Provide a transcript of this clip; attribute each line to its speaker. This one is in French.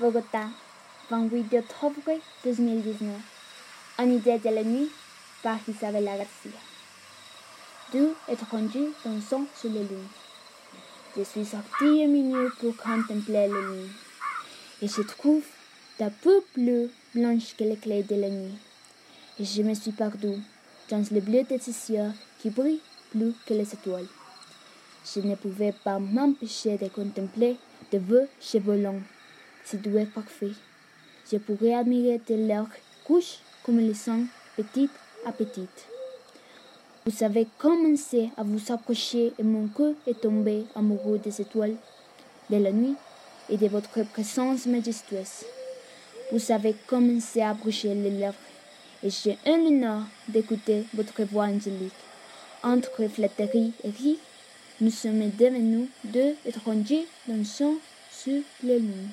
Speaker 1: Bogota, 28 octobre 2019. En idée de la nuit par Isabella Garcia. Deux étrangers dansant sur les lunes. Je suis sorti au milieu pour contempler la lune. Et je trouve ta peau bleue blanche que l'éclat de la nuit. Et je me suis perdu dans le bleu de ces cieux qui brille plus que les étoiles. Je ne pouvais pas m'empêcher de contempler de vos cheveux longs, si doux et parfaits. Je pourrais admirer de leur couche comme ils sont petite à petite. Vous avez commencé à vous approcher et mon cœur est tombé amoureux des étoiles, de la nuit et de votre présence majestueuse. Vous avez commencé à bouger les lèvres et j'ai un l'honneur d'écouter votre voix angélique. Entre flatterie et rire, nous sommes devenus deux étrangers dansant sur les lunes.